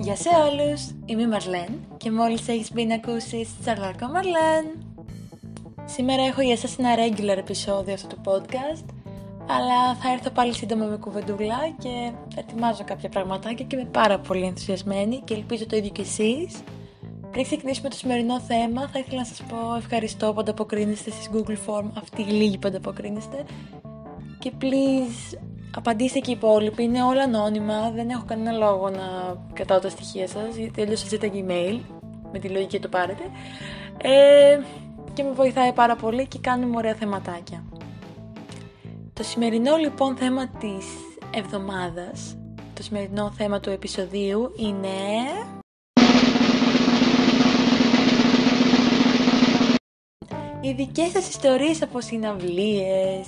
Γεια σε όλους, είμαι η Μαρλέν και μόλις έχεις μπει να ακούσεις Τσαρλάκο Μαρλέν. Σήμερα έχω για εσάς ένα regular επεισόδιο αυτού του podcast, αλλά θα έρθω πάλι σύντομα με κουβεντούλα και ετοιμάζω κάποια πραγματάκια και είμαι πάρα πολύ ενθουσιασμένη και ελπίζω το ίδιο κι εσείς. Πριν ξεκινήσουμε το σημερινό θέμα, θα ήθελα να σας πω ευχαριστώ που ανταποκρίνεστε στις Google Form, αυτοί οι λίγοι που ανταποκρίνεστε. Και please, απαντήστε και οι υπόλοιποι, είναι όλα ανώνυμα, δεν έχω κανένα λόγο να κρατάω τα στοιχεία σας, γιατί αλλιώς σας ζητάει email, με τη λογική το πάρετε. Ε, και με βοηθάει πάρα πολύ και κάνουμε ωραία θεματάκια. Το σημερινό λοιπόν θέμα της εβδομάδας, το σημερινό θέμα του επεισοδίου είναι... Οι δικές σας ιστορίες από συναυλίες.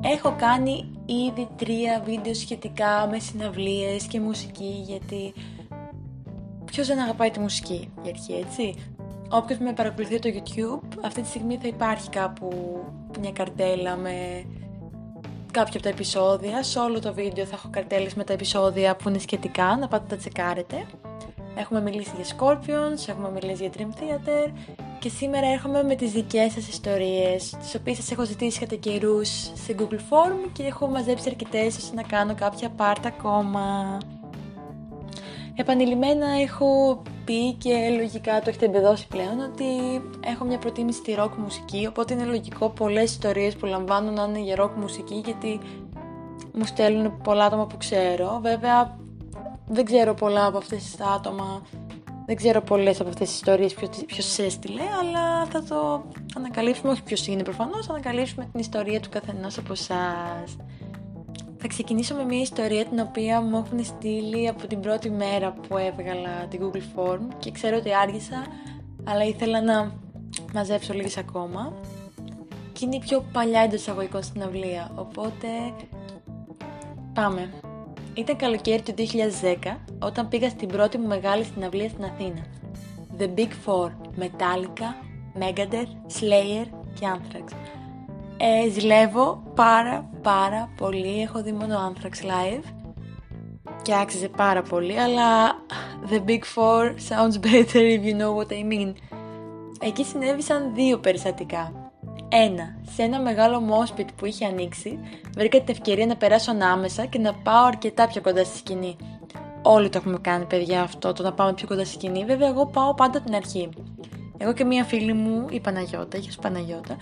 Έχω κάνει ήδη τρία βίντεο σχετικά με συναυλίες και μουσική γιατί ποιος δεν αγαπάει τη μουσική για αρχή έτσι; Όποιος με παρακολουθεί το YouTube αυτή τη στιγμή θα υπάρχει κάπου μια καρτέλα με κάποια από τα επεισόδια. Σε όλο το βίντεο θα έχω καρτέλες με τα επεισόδια που είναι σχετικά, να πάτε τα τσεκάρετε. Έχουμε μιλήσει για Scorpions, έχουμε μιλήσει για Dream Theater και σήμερα έρχομαι με τις δικές σας ιστορίες, τις οποίες σας έχω ζητήσει κατά καιρούς σε Google Form και έχω μαζέψει αρκετές ώστε να κάνω κάποια part ακόμα. Επανειλημμένα έχω πει και λογικά το έχετε εμπεδώσει πλέον ότι έχω μια προτίμηση στη rock μουσική οπότε είναι λογικό πολλές ιστορίες που λαμβάνω να είναι για rock μουσική γιατί μου στέλνουν πολλά άτομα που ξέρω. Βέβαια δεν ξέρω πολλά από αυτές τα άτομα, δεν ξέρω πολλές από αυτές τις ιστορίες ποιος, σε έστειλε, αλλά θα το ανακαλύψουμε, όχι ποιος είναι προφανώς, θα ανακαλύψουμε την ιστορία του καθενός από εσάς. Θα ξεκινήσω με μια ιστορία την οποία μου έχουν στείλει από την πρώτη μέρα που έβγαλα την Google Form και ξέρω ότι άργησα, αλλά ήθελα να μαζέψω λίγες ακόμα. Και είναι η πιο παλιά εντός εισαγωγικών στην αυλία, οπότε πάμε. Ήταν καλοκαίρι του 2010 όταν πήγα στην πρώτη μου μεγάλη συναυλία στην Αθήνα. The Big Four, Metallica, Megadeth, Slayer και Anthrax. Ε, ζηλεύω πάρα πάρα πολύ, έχω δει μόνο Anthrax live και άξιζε πάρα πολύ, αλλά The Big Four sounds better if you know what I mean. Εκεί συνέβησαν δύο περιστατικά. Ένα, σε ένα μεγάλο μόσπιτ που είχε ανοίξει, βρήκα την ευκαιρία να περάσω ανάμεσα και να πάω αρκετά πιο κοντά στη σκηνή. Όλοι το έχουμε κάνει, παιδιά, αυτό, το να πάμε πιο κοντά στη σκηνή. Βέβαια, εγώ πάω πάντα την αρχή. Εγώ και μία φίλη μου, η Παναγιώτα, είχε Παναγιώτα.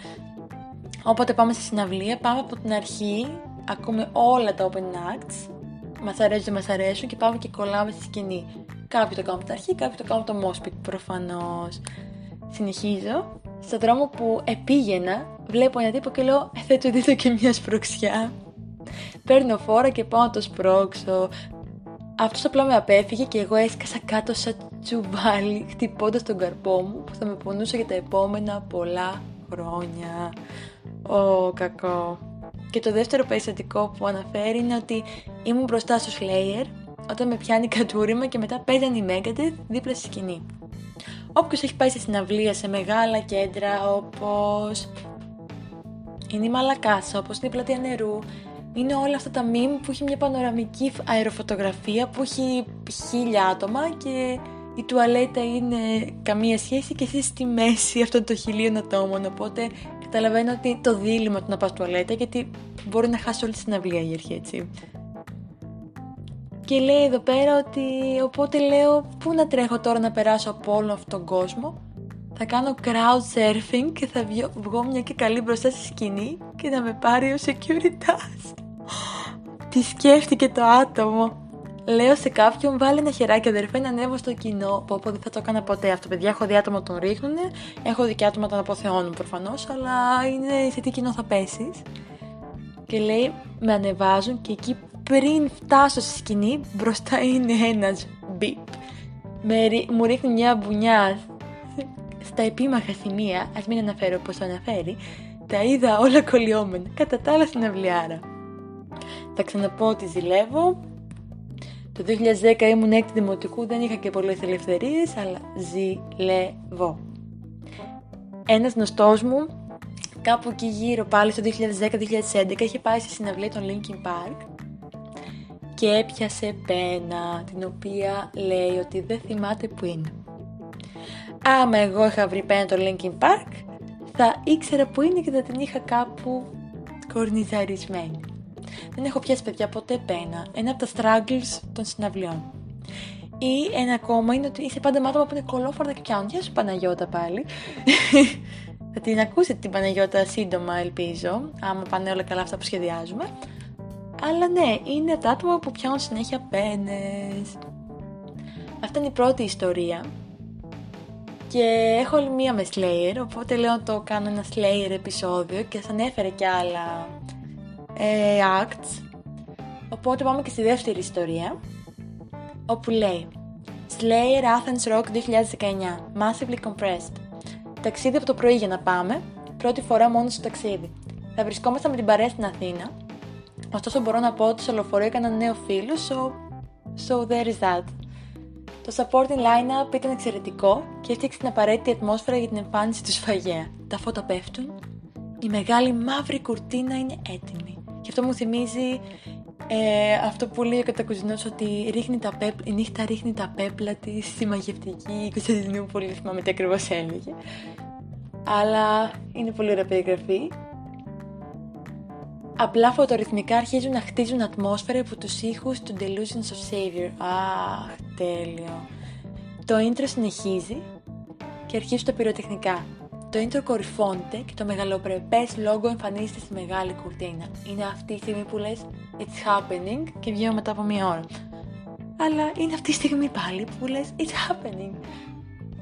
Όποτε πάμε στη συναυλία, πάμε από την αρχή, ακούμε όλα τα open acts, μας αρέσουν, μας αρέσουν και πάμε και κολλάμε στη σκηνή. Κάποιοι το κάνουν από την αρχή, κάποιοι το κάνουν από το Mospit προφανώς. Συνεχίζω στον δρόμο που επήγαινα, βλέπω ένα τύπο και λέω «Ε, θα του δείτε και μια σπροξιά. Παίρνω φόρα και πάω να το σπρώξω. Αυτός απλά με απέφυγε και εγώ έσκασα κάτω σαν τσουβάλι, χτυπώντας τον καρπό μου που θα με πονούσε για τα επόμενα πολλά χρόνια. Ω, κακό. Και το δεύτερο περιστατικό που αναφέρει είναι ότι ήμουν μπροστά στο Slayer όταν με πιάνει κατούριμα και μετά παίζανε η Megadeth δίπλα στη σκηνή. Όποιος έχει πάει σε συναυλία σε μεγάλα κέντρα όπως είναι η Μαλακάσα, όπως είναι η Πλατεία Νερού, είναι όλα αυτά τα meme που έχει μια πανοραμική αεροφωτογραφία που έχει χίλια άτομα και η τουαλέτα είναι καμία σχέση και εσύ στη μέση αυτών των χιλίων ατόμων. Οπότε καταλαβαίνω ότι το δίλημα του να πας τουαλέτα γιατί μπορεί να χάσει όλη τη συναυλία η αρχή έτσι. Και λέει εδώ πέρα ότι οπότε λέω πού να τρέχω τώρα να περάσω από όλο αυτόν τον κόσμο; Θα κάνω crowd surfing και θα βγω μια και καλή μπροστά στη σκηνή και να με πάρει ο security. Τι σκέφτηκε το άτομο. Λέω σε κάποιον, βάλει ένα χεράκι αδερφέ να ανέβω στο κοινό. Πω, πω δεν θα το έκανα ποτέ αυτό. Παιδιά, έχω δει άτομα τον ρίχνουν. Έχω δει και άτομα τον αποθεώνουν προφανώς, αλλά είναι σε τι κοινό θα πέσεις. Και λέει, με ανεβάζουν και εκεί πριν φτάσω στη σκηνή, μπροστά είναι ένας μπιπ. μου ρίχνει μια μπουνιά στα επίμαχα σημεία, ας μην αναφέρω πώς το αναφέρει, τα είδα όλα κολλιόμενα, κατά τα άλλα στην αυλιάρα. Θα ξαναπώ ότι ζηλεύω. Το 2010 ήμουν έκτη δημοτικού, δεν είχα και πολλές ελευθερίες, αλλά ζηλεύω. Ένας γνωστός μου κάπου εκεί γύρω πάλι στο 2010-2011 είχε πάει στη συναυλία των Linkin Park και έπιασε πένα την οποία λέει ότι δεν θυμάται που είναι. Άμα εγώ είχα βρει πένα το Linkin Park θα ήξερα που είναι και θα την είχα κάπου κορνιζαρισμένη. Δεν έχω πιάσει παιδιά ποτέ πένα. Ένα από τα struggles των συναυλιών. Ή ένα ακόμα είναι ότι είσαι πάντα με άτομα που είναι κολόφαρδα και πιάνουν. Γεια σου Παναγιώτα πάλι. θα την ακούσετε την Παναγιώτα σύντομα ελπίζω, άμα πάνε όλα καλά αυτά που σχεδιάζουμε. Αλλά ναι, είναι τα άτομα που πιάνουν συνέχεια πένες. Αυτή είναι η πρώτη ιστορία. Και έχω άλλη μία με Slayer, οπότε λέω να το κάνω ένα Slayer επεισόδιο και θα ανέφερε και άλλα ε, acts. Οπότε πάμε και στη δεύτερη ιστορία, όπου λέει Slayer Athens Rock 2019, Massively Compressed. Ταξίδι από το πρωί για να πάμε, πρώτη φορά μόνο στο ταξίδι. Θα βρισκόμαστε με την παρέα στην Αθήνα, ωστόσο μπορώ να πω ότι στο λεωφορείο έκανα νέο φίλο, so, so there is that. Το supporting line-up ήταν εξαιρετικό και έφτιαξε την απαραίτητη ατμόσφαιρα για την εμφάνιση του σφαγέα. Τα φώτα πέφτουν, η μεγάλη μαύρη κουρτίνα είναι έτοιμη. Και αυτό μου θυμίζει ε, αυτό που λέει ο κατακουζινός ότι ρίχνει τα πέπ, η νύχτα ρίχνει τα πέπλα της στη μαγευτική Κωνσταντινούπολη, θυμάμαι τι ακριβώς έλεγε. Αλλά είναι πολύ ωραία περιγραφή. Απλά φωτορυθμικά αρχίζουν να χτίζουν ατμόσφαιρα από τους ήχους του Delusions of Savior. Αχ, τέλειο. Το intro συνεχίζει και αρχίζουν τα πυροτεχνικά. Το intro κορυφώνεται και το μεγαλοπρεπές λόγο εμφανίζεται στη μεγάλη κουρτίνα. Είναι αυτή η στιγμή που λες It's happening και βγαίνω μετά από μία ώρα. Αλλά είναι αυτή η στιγμή πάλι που λες It's happening.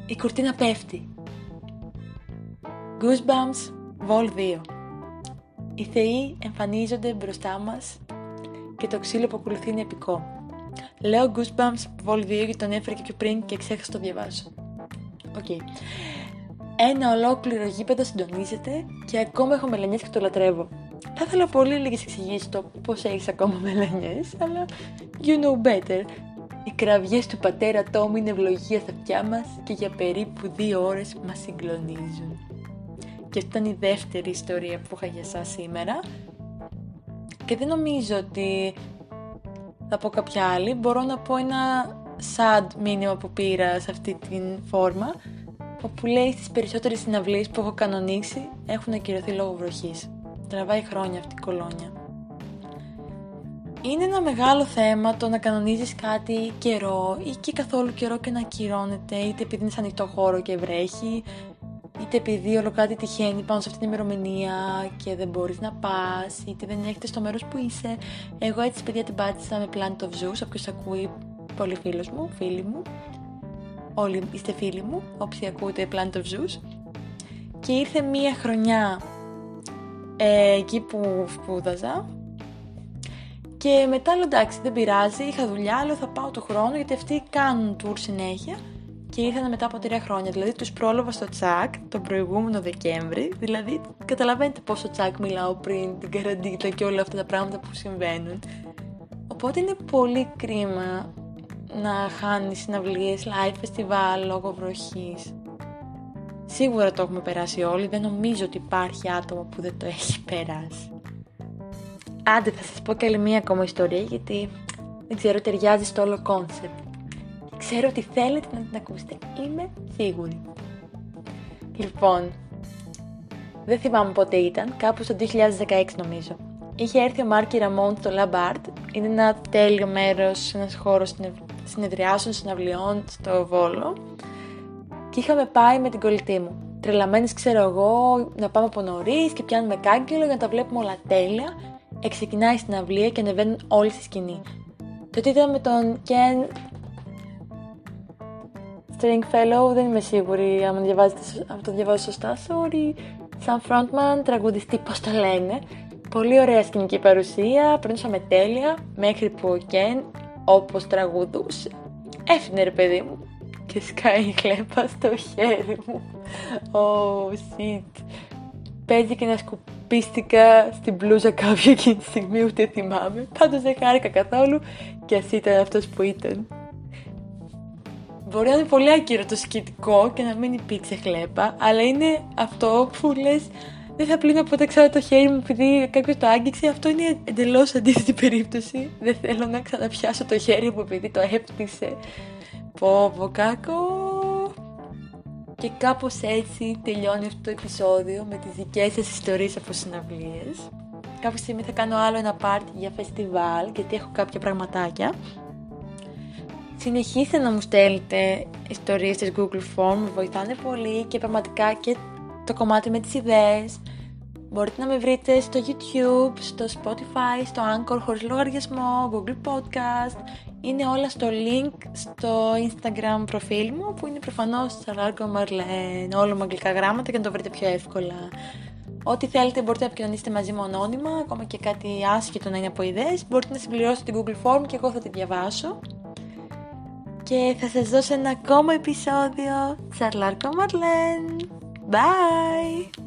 Η κουρτίνα πέφτει. Goosebumps Vol 2 Οι θεοί εμφανίζονται μπροστά μας και το ξύλο που ακολουθεί είναι επικό. Λέω Goosebumps Vol 2 γιατί τον έφερε και πιο πριν και ξέχασα το διαβάσω. Ok. Okay. Ένα ολόκληρο γήπεδο συντονίζεται και ακόμα έχω μελανιές και το λατρεύω. Θα ήθελα πολύ λίγες εξηγήσεις το πώς έχεις ακόμα μελανιές, αλλά you know better. Οι κραυγές του πατέρα Τόμ είναι ευλογία στα αυτιά μας και για περίπου δύο ώρες μας συγκλονίζουν. Και αυτή ήταν η δεύτερη ιστορία που είχα για σας σήμερα. Και δεν νομίζω ότι θα πω κάποια άλλη. Μπορώ να πω ένα sad μήνυμα που πήρα σε αυτή την φόρμα όπου λέει στις περισσότερες συναυλίες που έχω κανονίσει έχουν ακυρωθεί λόγω βροχής. Τραβάει χρόνια αυτή η κολόνια. Είναι ένα μεγάλο θέμα το να κανονίζεις κάτι καιρό ή και καθόλου καιρό και να ακυρώνεται είτε επειδή είναι σε ανοιχτό χώρο και βρέχει είτε επειδή όλο κάτι τυχαίνει πάνω σε αυτήν την ημερομηνία και δεν μπορείς να πας είτε δεν έχετε στο μέρος που είσαι. Εγώ έτσι παιδιά την πάτησα με Planet of Zeus, όποιος ακούει πολύ φίλος μου, φίλοι μου όλοι είστε φίλοι μου, όποιοι ακούτε Planet of Zeus. Και ήρθε μία χρονιά ε, εκεί που σπούδαζα και μετά λέω εντάξει δεν πειράζει, είχα δουλειά, λέω θα πάω το χρόνο γιατί αυτοί κάνουν tour συνέχεια και ήρθαν μετά από τρία χρόνια. Δηλαδή τους πρόλαβα στο τσακ τον προηγούμενο Δεκέμβρη, δηλαδή καταλαβαίνετε πόσο τσακ μιλάω πριν την καραντίνα και όλα αυτά τα πράγματα που συμβαίνουν. Οπότε είναι πολύ κρίμα να χάνεις συναυλίες, live festival λόγω βροχής. Σίγουρα το έχουμε περάσει όλοι, δεν νομίζω ότι υπάρχει άτομο που δεν το έχει περάσει. Άντε θα σας πω και άλλη μία ακόμα ιστορία γιατί δεν ξέρω ταιριάζει στο όλο concept. Ξέρω ότι θέλετε να την ακούσετε, είμαι σίγουρη. Λοιπόν, δεν θυμάμαι πότε ήταν, κάπου στο 2016 νομίζω. Είχε έρθει ο Marky Ramone στο Lab Art, είναι ένα τέλειο μέρος, ένας χώρος στην συνεδριάσεων συναυλιών στο Βόλο και είχαμε πάει με την κολλητή μου. Τρελαμένες ξέρω εγώ να πάμε από νωρίς και πιάνουμε κάγκελο για να τα βλέπουμε όλα τέλεια. Εξεκινάει στην αυλία και ανεβαίνουν όλοι στη σκηνή. Τότε ήταν με τον Ken Stringfellow, δεν είμαι σίγουρη αν, αν το διαβάζω σωστά, sorry. Σαν frontman, τραγουδιστή, πώς το λένε. Πολύ ωραία σκηνική παρουσία, περνούσαμε τέλεια, μέχρι που ο Ken όπως τραγουδούσε. Έφυγε ρε παιδί μου και σκάει η κλέπα στο χέρι μου. Oh shit. Παίζει και να σκουπίστηκα στην πλούζα κάποια εκείνη τη στιγμή, ούτε θυμάμαι. Πάντως δεν χάρηκα καθόλου και ας ήταν αυτός που ήταν. Μπορεί να είναι πολύ άκυρο το σκητικό και να μην υπήρξε χλέπα, αλλά είναι αυτό που λες δεν θα πλύνω ποτέ ξανά το χέρι μου επειδή κάποιος το άγγιξε. Αυτό είναι εντελώς αντίθετη περίπτωση. Δεν θέλω να ξαναπιάσω το χέρι μου επειδή το έπνισε. Πω πω κάκο. Και κάπως έτσι τελειώνει αυτό το επεισόδιο με τις δικές σας ιστορίες από συναυλίες. Κάποια στιγμή θα κάνω άλλο ένα πάρτι για φεστιβάλ γιατί έχω κάποια πραγματάκια. Συνεχίστε να μου στέλνετε ιστορίες στις Google Form, με βοηθάνε πολύ και πραγματικά και το κομμάτι με τις ιδέες. Μπορείτε να με βρείτε στο YouTube, στο Spotify, στο Anchor χωρίς λογαριασμό, Google Podcast. Είναι όλα στο link στο Instagram προφίλ μου που είναι προφανώς Salargo Marlene, όλο με αγγλικά γράμματα και να το βρείτε πιο εύκολα. Ό,τι θέλετε μπορείτε να επικοινωνήσετε μαζί μου ανώνυμα, ακόμα και κάτι άσχετο να είναι από ιδέες. Μπορείτε να συμπληρώσετε την Google Form και εγώ θα τη διαβάσω. Και θα σας δώσω ένα ακόμα επεισόδιο. Σαρλάρκο Μαρλέν. Bye!